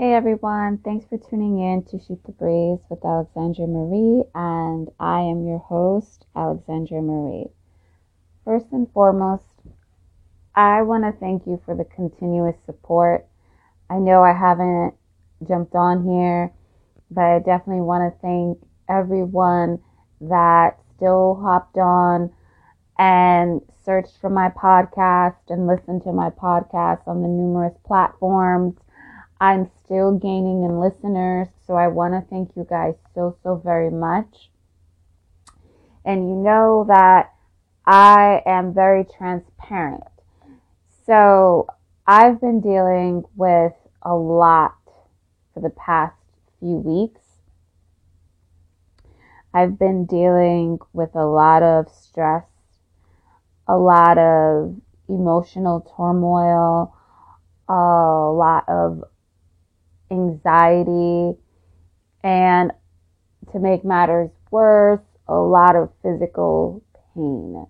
Hey everyone, thanks for tuning in to Shoot the Breeze with Alexandra Marie, and I am your host, Alexandra Marie. First and foremost, I want to thank you for the continuous support. I know I haven't jumped on here, but I definitely want to thank everyone that still hopped on and searched for my podcast and listened to my podcast on the numerous platforms I'm still gaining in listeners, so I want to thank you guys so, so very much. And you know that I am very transparent. So I've been dealing with a lot for the past few weeks. I've been dealing with a lot of stress, a lot of emotional turmoil, a lot of anxiety, and to make matters worse, a lot of physical pain.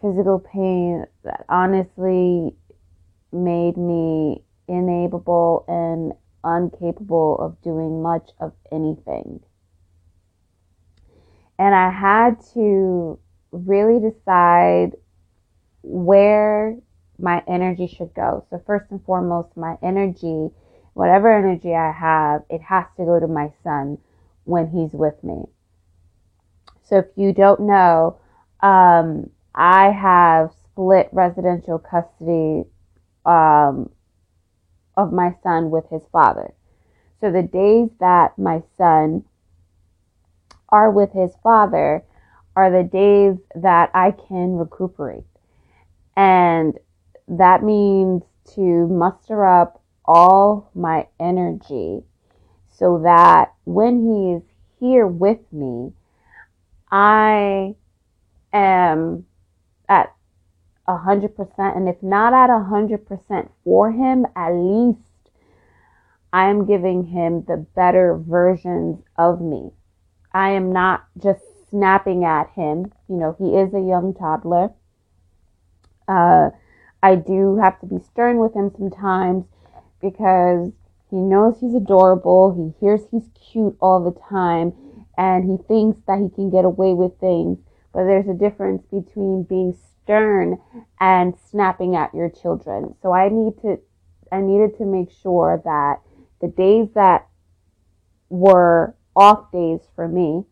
Physical pain that honestly made me unable and incapable of doing much of anything. And I had to really decide where my energy should go. So, first and foremost, my energy whatever energy I have, it has to go to my son when he's with me. So if you don't know, um, I have split residential custody um, of my son with his father. So the days that my son are with his father are the days that I can recuperate. And that means to muster up all my energy so that when he is here with me, I am at a hundred percent, and if not at a hundred percent for him, at least I am giving him the better versions of me. I am not just snapping at him. You know, he is a young toddler. Uh, I do have to be stern with him sometimes because he knows he's adorable, he hears he's cute all the time, and he thinks that he can get away with things. But there's a difference between being stern and snapping at your children. So I need to I needed to make sure that the days that were off days for me,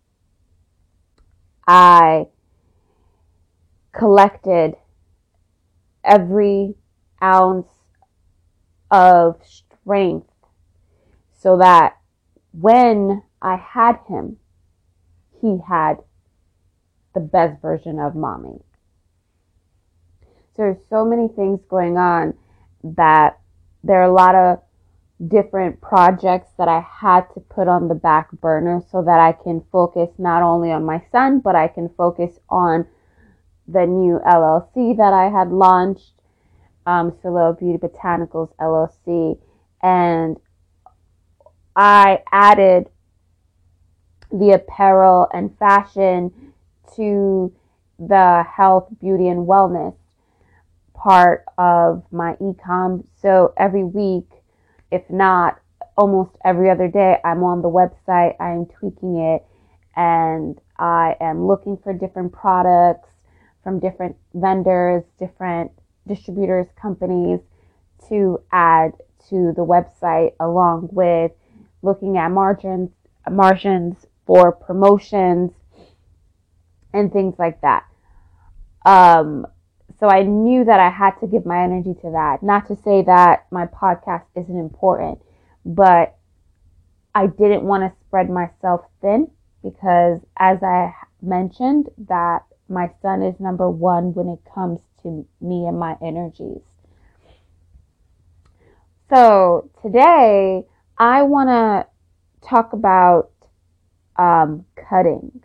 I collected every ounce of strength so that when I had him, he had the best version of mommy. So there's so many things going on that there are a lot of different projects that I had to put on the back burner so that I can focus not only on my son, but I can focus on the new LLC that I had launched um, Soleil Beauty Botanicals LLC, and I added the apparel and fashion to the health, beauty, and wellness part of my ecom. So every week, if not almost every other day, I'm on the website, I'm tweaking it, and I am looking for different products from different vendors, different distributors, companies to add to the website along with looking at margins, margins for promotions and things like that. Um, so I knew that I had to give my energy to that. Not to say that my podcast isn't important, but I didn't want to spread myself thin because as I mentioned that my son is number one when it comes to me and my energies. So today I want to talk about um, cutting.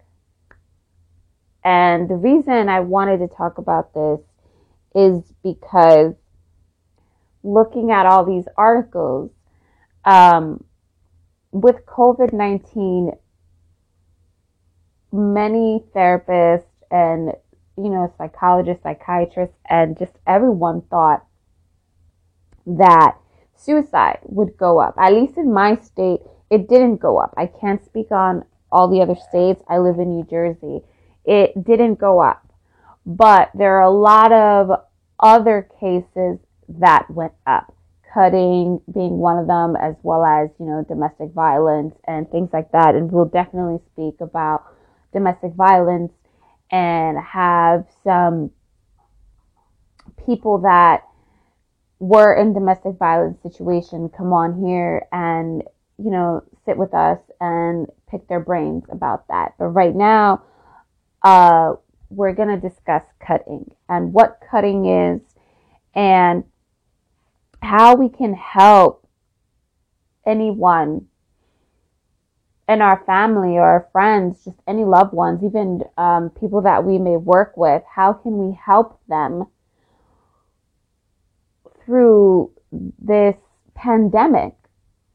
And the reason I wanted to talk about this is because looking at all these articles, um, with COVID 19, many therapists and you know, psychologists, psychiatrists, and just everyone thought that suicide would go up. At least in my state, it didn't go up. I can't speak on all the other states. I live in New Jersey. It didn't go up. But there are a lot of other cases that went up. Cutting being one of them, as well as, you know, domestic violence and things like that. And we'll definitely speak about domestic violence and have some people that were in domestic violence situation come on here and you know sit with us and pick their brains about that. But right now uh, we're going to discuss cutting and what cutting is and how we can help anyone in our family or our friends, just any loved ones, even um, people that we may work with, how can we help them through this pandemic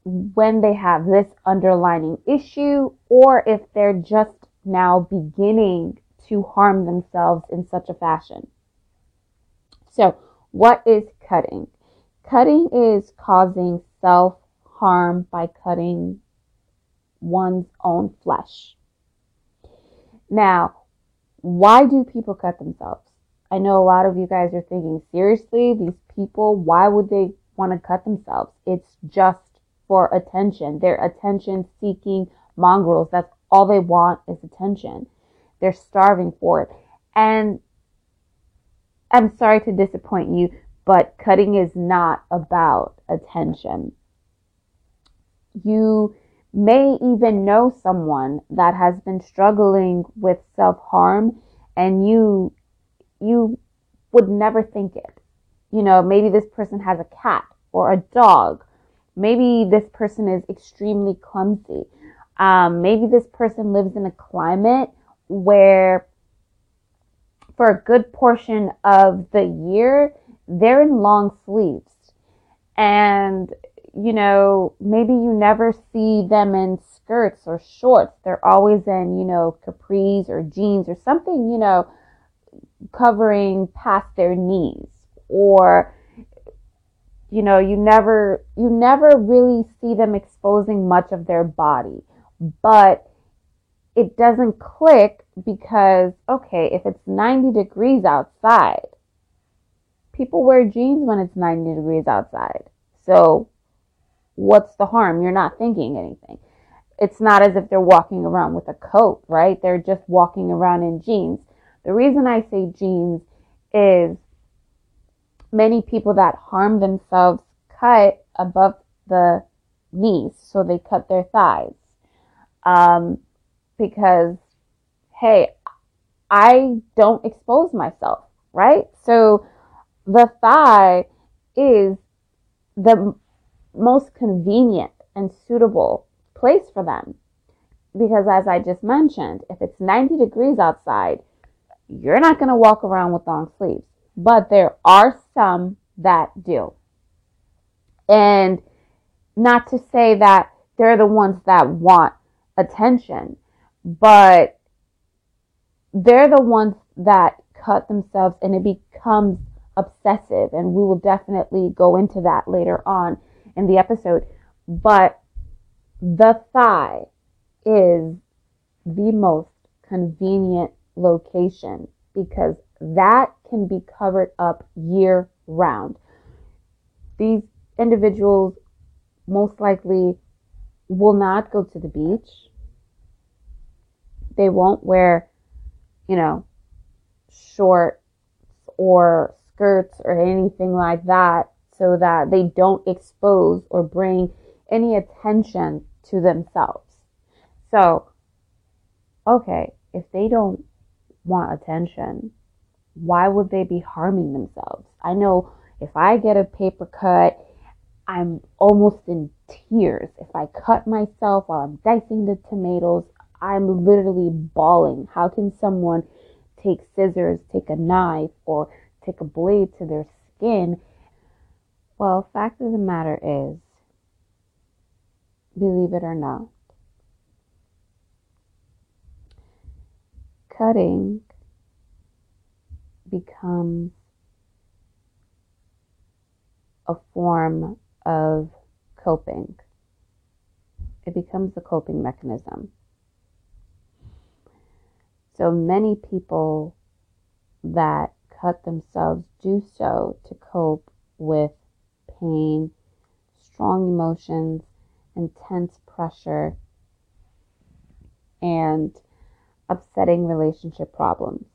when they have this underlining issue or if they're just now beginning to harm themselves in such a fashion. So, what is cutting? Cutting is causing self harm by cutting one's own flesh. Now, why do people cut themselves? I know a lot of you guys are thinking, seriously, these people, why would they want to cut themselves? It's just for attention. They're attention seeking mongrels. That's all they want is attention. They're starving for it. And I'm sorry to disappoint you, but cutting is not about attention. You may even know someone that has been struggling with self-harm and you you would never think it. You know, maybe this person has a cat or a dog. Maybe this person is extremely clumsy. Um, maybe this person lives in a climate where for a good portion of the year, they're in long sleeves. And you know, maybe you never see them in skirts or shorts. They're always in, you know, capris or jeans or something, you know, covering past their knees or you know, you never you never really see them exposing much of their body. But it doesn't click because okay, if it's 90 degrees outside, people wear jeans when it's 90 degrees outside. So what's the harm? You're not thinking anything. It's not as if they're walking around with a coat, right? They're just walking around in jeans. The reason I say jeans is many people that harm themselves cut above the knees, so they cut their thighs. Um, because, hey, I don't expose myself, right? So the thigh is the most convenient and suitable place for them. Because as I just mentioned, if it's 90 degrees outside, you're not going to walk around with long sleeves. But there are some that do. And not to say that they're the ones that want attention, but they're the ones that cut themselves and it becomes obsessive. And we will definitely go into that later on in the episode. But the thigh is the most convenient location because that can be covered up year round. These individuals most likely will not go to the beach. They won't wear, you know, shorts or skirts or anything like that so that they don't expose or bring any attention to themselves. So, okay, if they don't want attention, why would they be harming themselves? I know if I get a paper cut, I'm almost in tears. If I cut myself while I'm dicing the tomatoes, I'm literally bawling. How can someone take scissors, take a knife, or take a blade to their skin well, fact of the matter is, believe it or not, cutting becomes a form of coping. It becomes a coping mechanism. So many people that cut themselves do so to cope with pain, strong emotions, intense pressure, and upsetting relationship problems.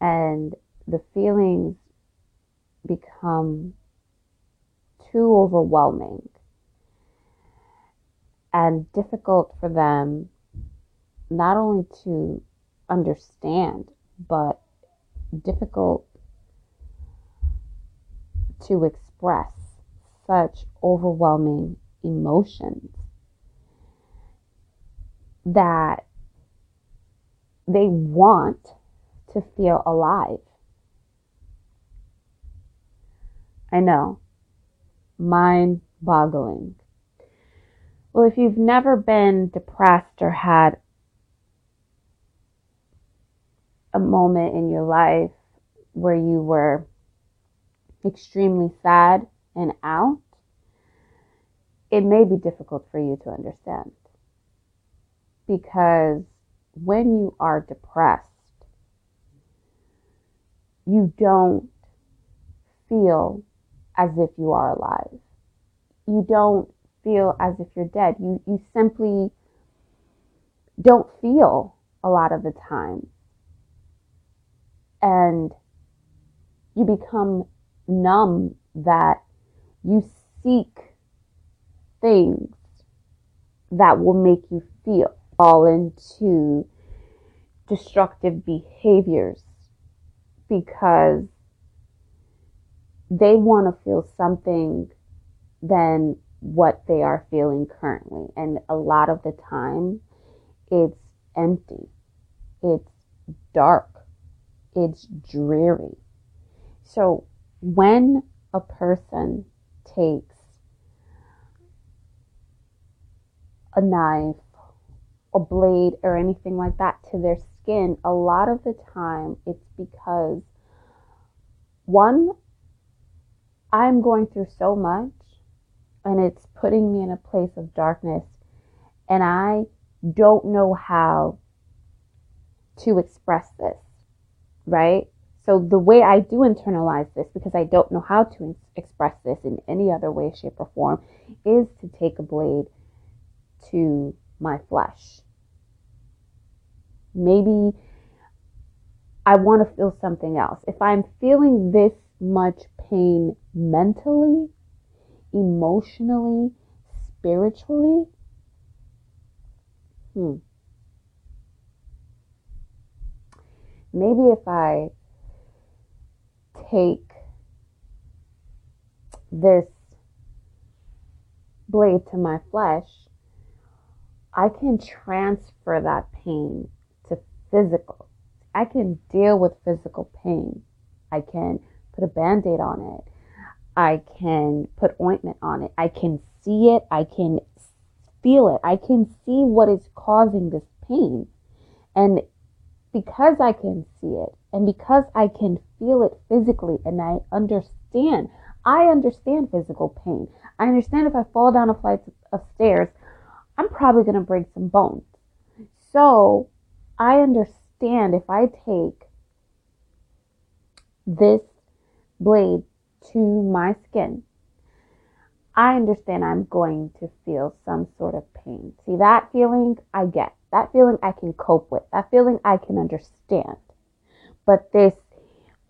And the feelings become too overwhelming and difficult for them not only to understand, but difficult to express such overwhelming emotions that they want to feel alive. I know, mind boggling. Well, if you've never been depressed or had a moment in your life where you were extremely sad and out, it may be difficult for you to understand. Because when you are depressed, you don't feel as if you are alive. You don't feel as if you're dead. You, you simply don't feel a lot of the time and you become numb that you seek things that will make you feel fall into destructive behaviors because they want to feel something than what they are feeling currently. And a lot of the time, it's empty, it's dark, it's dreary. So when a person takes a knife, a blade, or anything like that to their skin, a lot of the time it's because one, I'm going through so much and it's putting me in a place of darkness, and I don't know how to express this right? So the way I do internalize this, because I don't know how to express this in any other way, shape, or form, is to take a blade to my flesh. Maybe I want to feel something else. If I'm feeling this much pain mentally, emotionally, spiritually, hmm, maybe if I take this blade to my flesh, I can transfer that pain to physical. I can deal with physical pain. I can put a band aid on it. I can put ointment on it. I can see it. I can feel it. I can see what is causing this pain. And because I can see it and because I can feel it physically and I understand, I understand physical pain. I understand if I fall down a flight of stairs, I'm probably going to break some bones. So I understand if I take this blade to my skin, I understand I'm going to feel some sort of pain. See, that feeling I get. That feeling I can cope with. That feeling I can understand. But this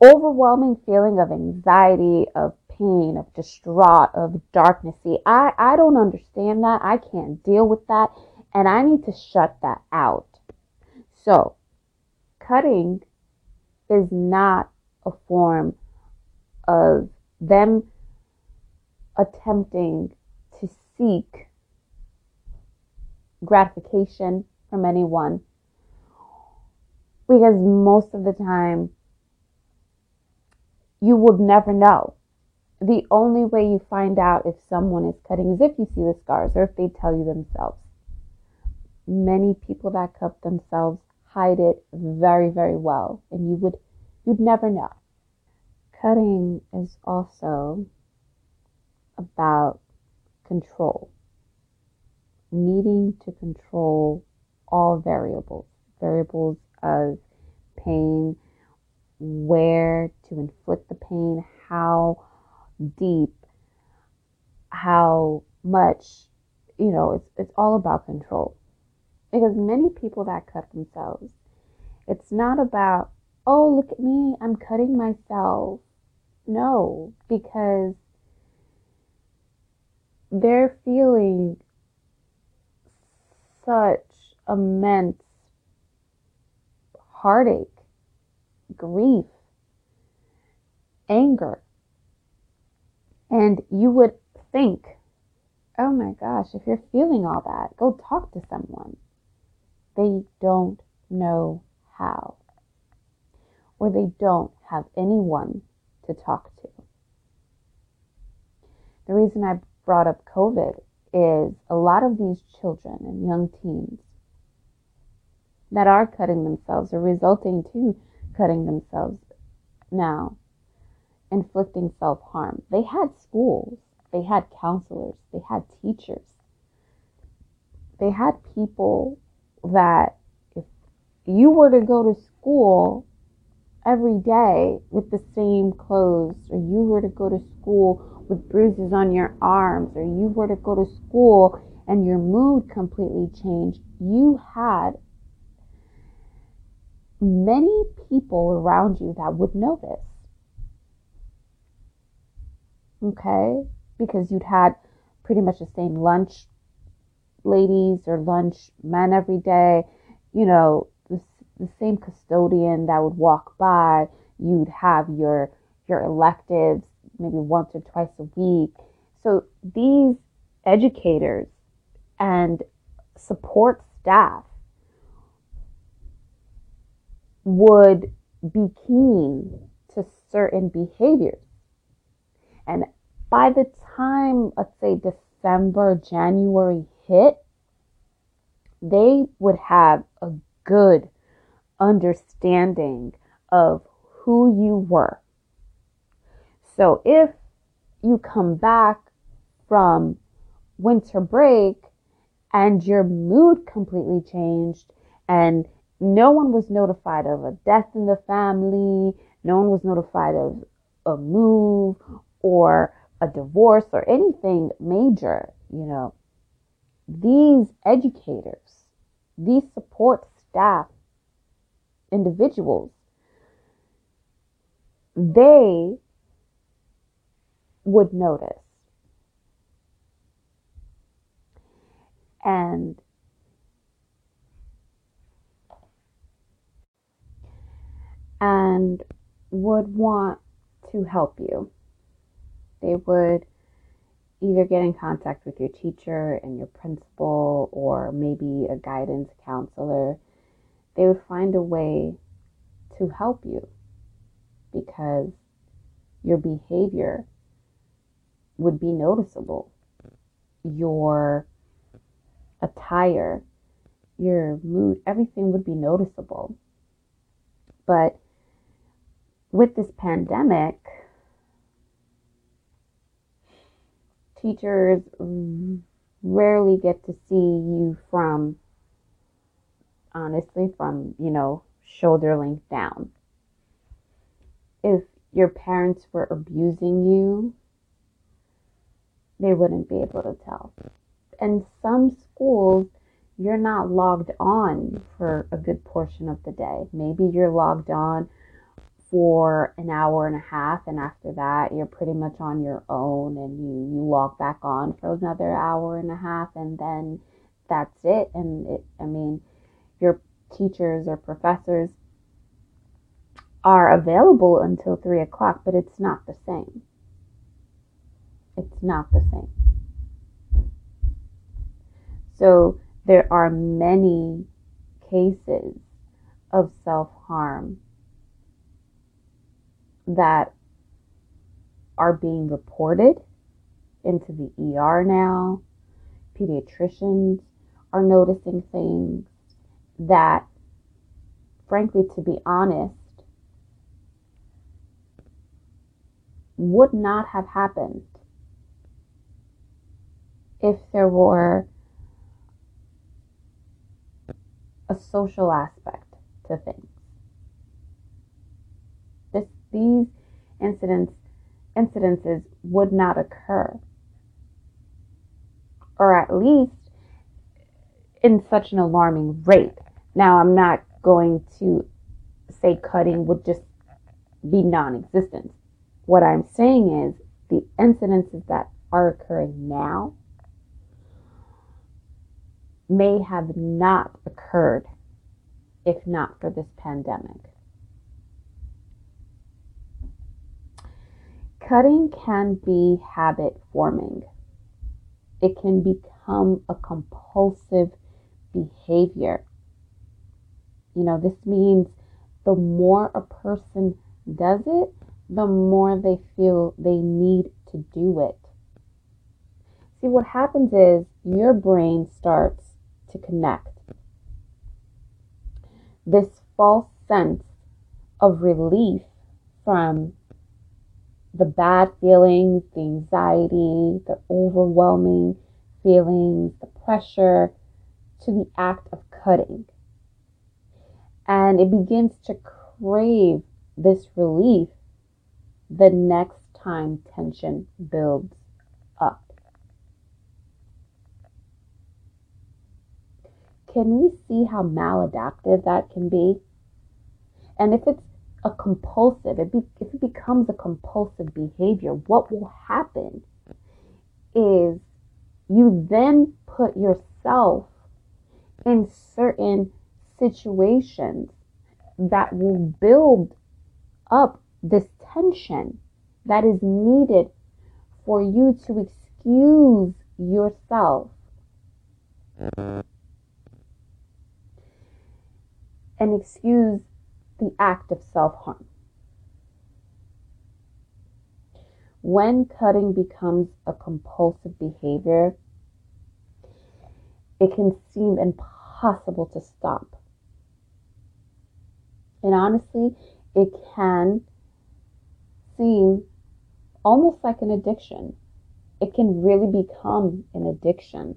overwhelming feeling of anxiety, of pain, of distraught, of darkness, see, I, I don't understand that. I can't deal with that. And I need to shut that out. So, cutting is not a form of them attempting to seek gratification from anyone because most of the time you would never know. The only way you find out if someone is cutting is if you see the scars or if they tell you themselves. Many people that cut themselves hide it very, very well, and you would you'd never know. Cutting is also about control, needing to control all variables, variables of pain, where to inflict the pain, how deep, how much, you know, it's, it's all about control. Because many people that cut themselves, it's not about, oh, look at me, I'm cutting myself. No, because they're feeling such immense heartache, grief, anger. And you would think, oh my gosh, if you're feeling all that, go talk to someone. They don't know how, or they don't have anyone to talk to. The reason I brought up COVID is a lot of these children and young teens that are cutting themselves or resulting to cutting themselves now, inflicting self harm. They had schools, they had counselors, they had teachers, they had people that if you were to go to school every day with the same clothes, or you were to go to school with bruises on your arms, or you were to go to school and your mood completely changed, you had many people around you that would notice. Okay? Because you'd had pretty much the same lunch ladies or lunch men every day, you know, the, the same custodian that would walk by, you'd have your your electives maybe once or twice a week. So these educators and support staff would be keen to certain behaviors. And by the time, let's say, December, January hit, they would have a good understanding of who you were. So if you come back from winter break and your mood completely changed and no one was notified of a death in the family. No one was notified of a move or a divorce or anything major, you know. These educators, these support staff individuals, they would notice. And and would want to help you. They would either get in contact with your teacher and your principal or maybe a guidance counselor. They would find a way to help you because your behavior would be noticeable. Your attire, your mood, everything would be noticeable. But with this pandemic, teachers rarely get to see you from, honestly, from, you know, shoulder length down. If your parents were abusing you, they wouldn't be able to tell. And some schools, you're not logged on for a good portion of the day. Maybe you're logged on for an hour and a half and after that you're pretty much on your own and you, you log back on for another hour and a half and then that's it. And it i mean your teachers or professors are available until three o'clock but it's not the same. It's not the same. So there are many cases of self-harm that are being reported into the ER now. Pediatricians are noticing things that, frankly, to be honest, would not have happened if there were a social aspect to things. These incidents incidences would not occur. Or at least in such an alarming rate. Now, I'm not going to say cutting would just be non existent. What I'm saying is the incidences that are occurring now may have not occurred if not for this pandemic. Cutting can be habit forming. It can become a compulsive behavior. You know, this means the more a person does it, the more they feel they need to do it. See, what happens is your brain starts to connect. This false sense of relief from the bad feelings, the anxiety, the overwhelming feelings, the pressure to the act of cutting. And it begins to crave this relief the next time tension builds up. Can we see how maladaptive that can be? And if it's a compulsive, it be, if it becomes a compulsive behavior, what will happen is you then put yourself in certain situations that will build up this tension that is needed for you to excuse yourself. And excuse the act of self harm. When cutting becomes a compulsive behavior, it can seem impossible to stop. And honestly, it can seem almost like an addiction. It can really become an addiction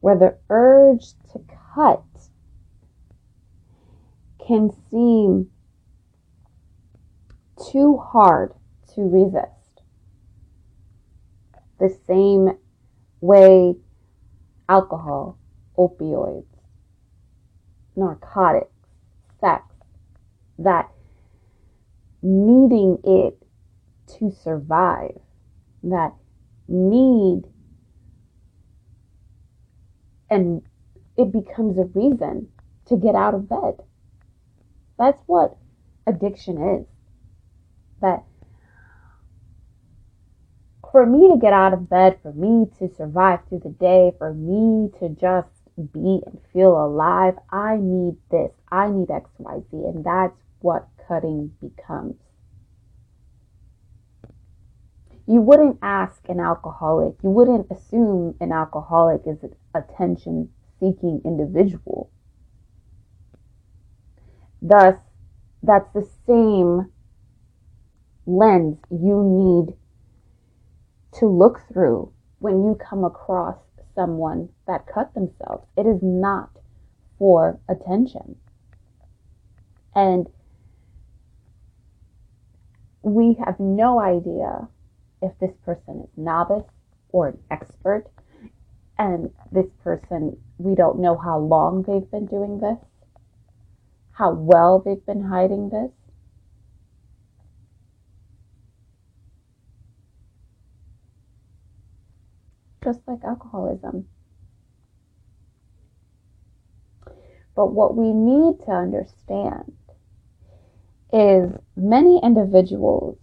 where the urge to cut can seem too hard to resist. The same way alcohol, opioids, narcotics, sex, that needing it to survive, that need, and it becomes a reason to get out of bed. That's what addiction is. That for me to get out of bed, for me to survive through the day, for me to just be and feel alive, I need this. I need XYZ. And that's what cutting becomes. You wouldn't ask an alcoholic, you wouldn't assume an alcoholic is an attention seeking individual. Thus, that's the same lens you need to look through when you come across someone that cut themselves. It is not for attention. And we have no idea if this person is novice or an expert. And this person, we don't know how long they've been doing this how well they've been hiding this? Just like alcoholism. But what we need to understand is many individuals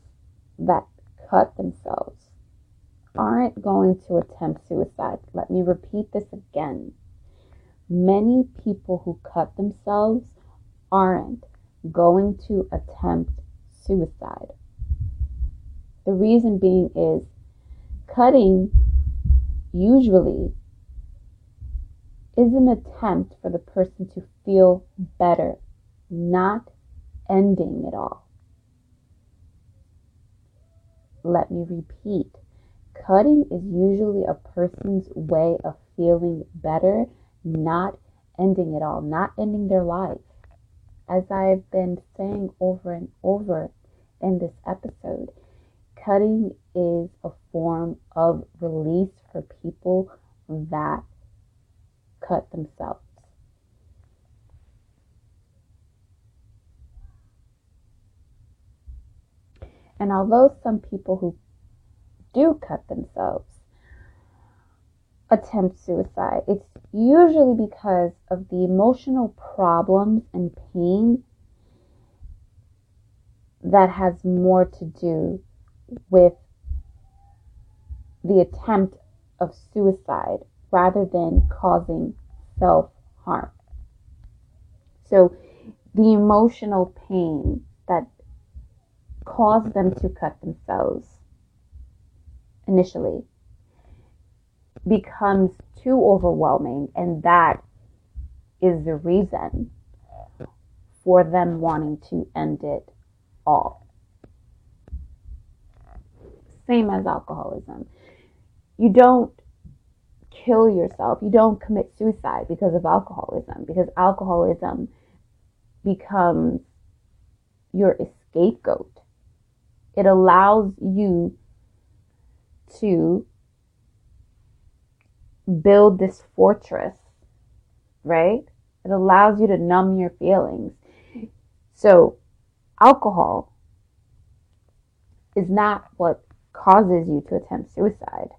that cut themselves aren't going to attempt suicide. Let me repeat this again. Many people who cut themselves aren't going to attempt suicide. The reason being is cutting usually is an attempt for the person to feel better, not ending it all. Let me repeat cutting is usually a person's way of feeling better, not ending it all, not ending their life. As I've been saying over and over in this episode, cutting is a form of release for people that cut themselves. And although some people who do cut themselves attempt suicide, it's usually because of the emotional problems and pain that has more to do with the attempt of suicide rather than causing self harm. So, the emotional pain that caused them to cut themselves initially becomes too overwhelming, and that is the reason for them wanting to end it all. Same as alcoholism. You don't kill yourself, you don't commit suicide because of alcoholism, because alcoholism becomes your scapegoat. It allows you to build this fortress, right? It allows you to numb your feelings. So, alcohol is not what causes you to attempt suicide.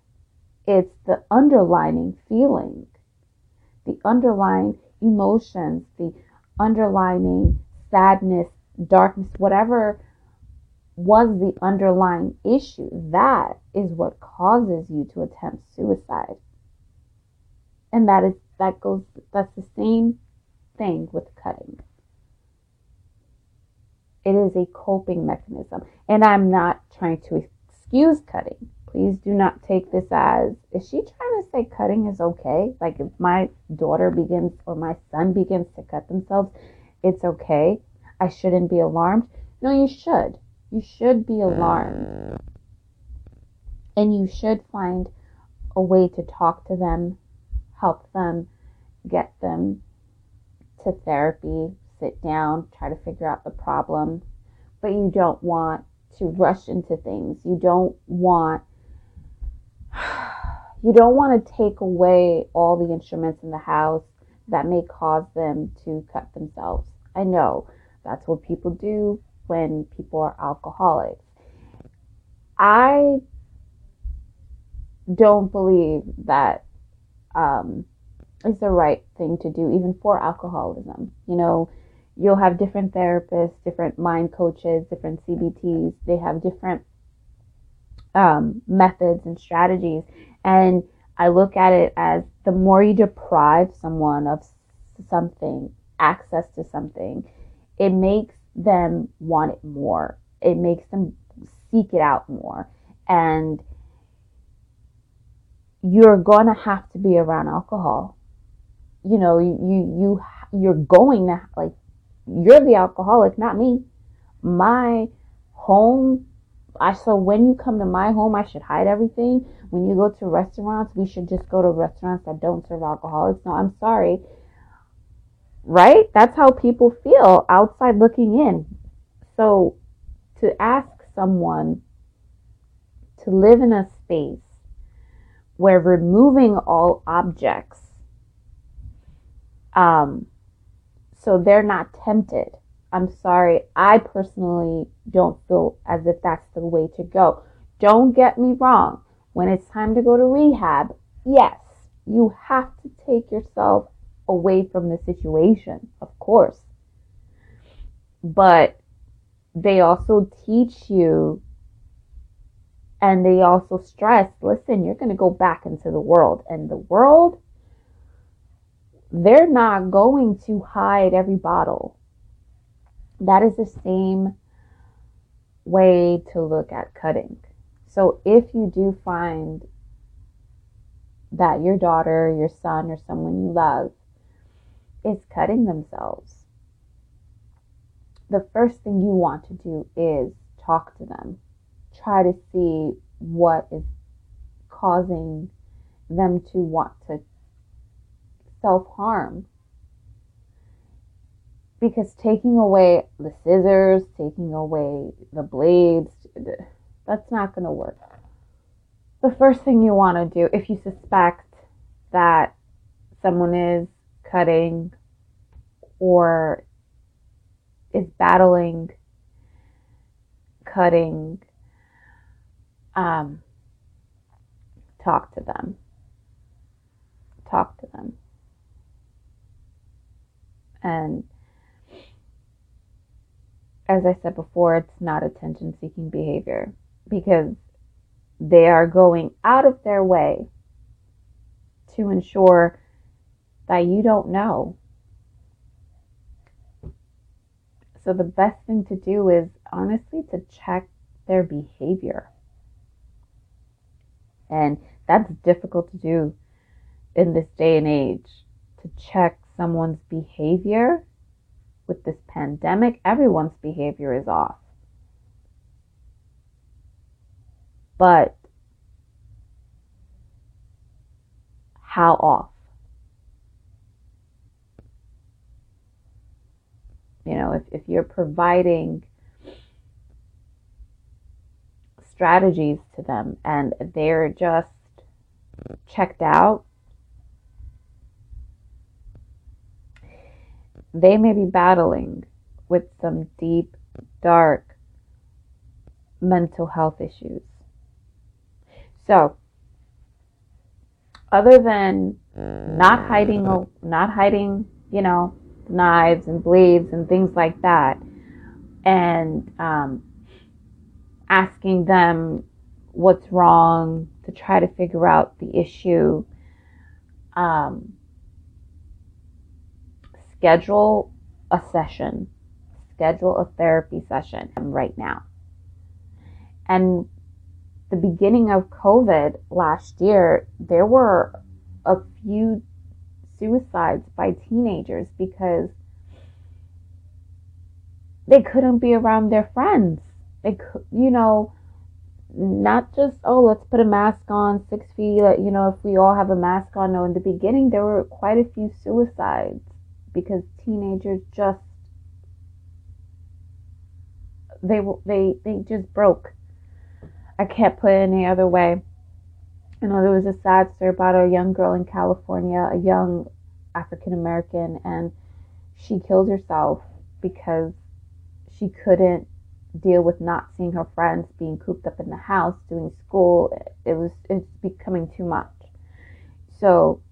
It's the underlining feeling, the underlying emotions, the underlining sadness, darkness, whatever was the underlying issue. That is what causes you to attempt suicide. And that is that goes that's the same thing with cutting. It is a coping mechanism. And I'm not trying to excuse cutting. Please do not take this as is she trying to say cutting is okay? Like if my daughter begins or my son begins to cut themselves, it's okay. I shouldn't be alarmed. No, you should. You should be alarmed. And you should find a way to talk to them, help them, get them to therapy, sit down, try to figure out the problem. But you don't want to rush into things. You don't want you don't want to take away all the instruments in the house that may cause them to cut themselves. I know that's what people do when people are alcoholics. I don't believe that um, is the right thing to do, even for alcoholism. You know, you'll have different therapists, different mind coaches, different CBTs. They have different um, methods and strategies. And I look at it as the more you deprive someone of something, access to something, it makes them want it more. It makes them seek it out more. And you're going to have to be around alcohol. You know, you, you, you you're going to like you're the alcoholic, not me. My home I so when you come to my home, I should hide everything. When you go to restaurants, we should just go to restaurants that don't serve alcoholics. No, I'm sorry right? That's how people feel outside looking in. So to ask someone to live in a space where removing all objects um, so they're not tempted. I'm sorry, I personally don't feel as if that's the way to go. Don't get me wrong. When it's time to go to rehab, yes, you have to take yourself away from the situation, of course. But they also teach you and they also stress listen, you're going to go back into the world. And the world, they're not going to hide every bottle. That is the same way to look at cutting. So if you do find that your daughter, your son, or someone you love is cutting themselves, the first thing you want to do is talk to them. Try to see what is causing them to want to self harm. Because taking away the scissors, taking away the blades, that's not going to work. The first thing you want to do if you suspect that someone is cutting or is battling cutting, um, talk to them. Talk to them. And as I said before, it's not attention seeking behavior because they are going out of their way to ensure that you don't know. So the best thing to do is honestly to check their behavior. And that's difficult to do in this day and age to check someone's behavior with this pandemic. Everyone's behavior is off. But how off? You know, if, if you're providing strategies to them and they're just checked out, they may be battling with some deep, dark mental health issues. So, other than not hiding, not hiding, you know, knives and blades and things like that, and um, asking them what's wrong to try to figure out the issue. Um, schedule a session, schedule a therapy session right now. And the beginning of COVID last year, there were a few suicides by teenagers because they couldn't be around their friends like you know not just oh let's put a mask on six feet you know if we all have a mask on no in the beginning there were quite a few suicides because teenagers just they they they just broke. I can't put it any other way. You know there was a sad story about a young girl in california a young african american and she killed herself because she couldn't deal with not seeing her friends, being cooped up in the house, doing school. It was it's becoming too much. So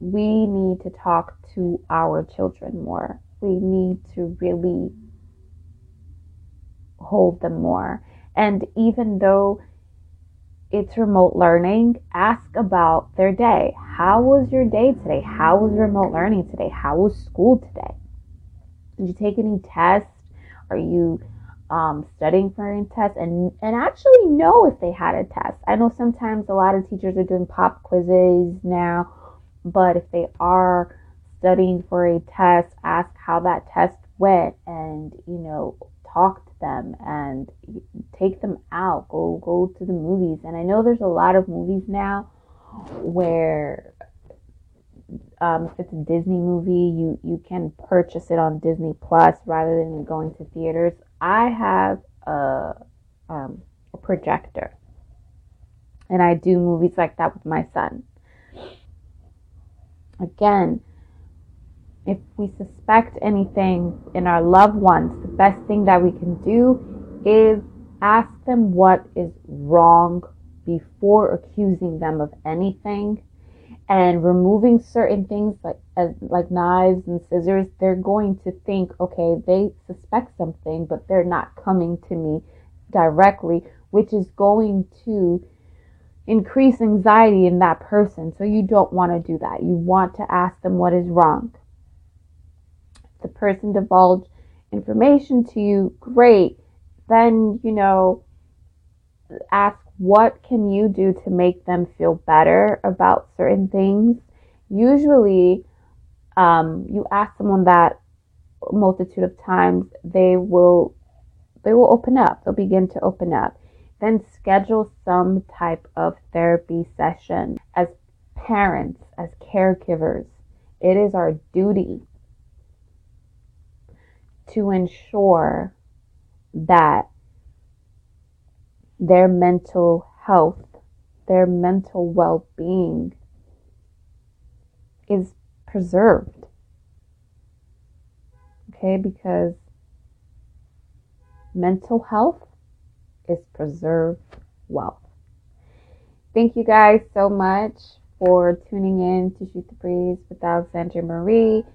we need to talk to our children more. We need to really hold them more. And even though it's remote learning, ask about their day. How was your day today? How was remote learning today? How was school today? Did you take any tests? Are you um, studying for a test and, and actually know if they had a test. I know sometimes a lot of teachers are doing pop quizzes now, but if they are studying for a test, ask how that test went and, you know, talk to them and take them out, go go to the movies. And I know there's a lot of movies now where um, if it's a Disney movie, you you can purchase it on Disney Plus rather than going to theaters. I have a, um, a projector, and I do movies like that with my son. Again, if we suspect anything in our loved ones, the best thing that we can do is ask them what is wrong before accusing them of anything and removing certain things like as like knives and scissors they're going to think okay they suspect something but they're not coming to me directly which is going to increase anxiety in that person. So you don't want to do that. You want to ask them what is wrong. If the person divulged information to you great. Then you know ask what can you do to make them feel better about certain things? Usually, um, you ask someone that multitude of times, they will they will open up. They'll begin to open up. then schedule some type of therapy session. As parents, as caregivers, it is our duty to ensure that their mental health, their mental well being is preserved. Okay, because mental health is preserved wealth. Thank you guys so much for tuning in to Shoot the Breeze with Alexandra Marie.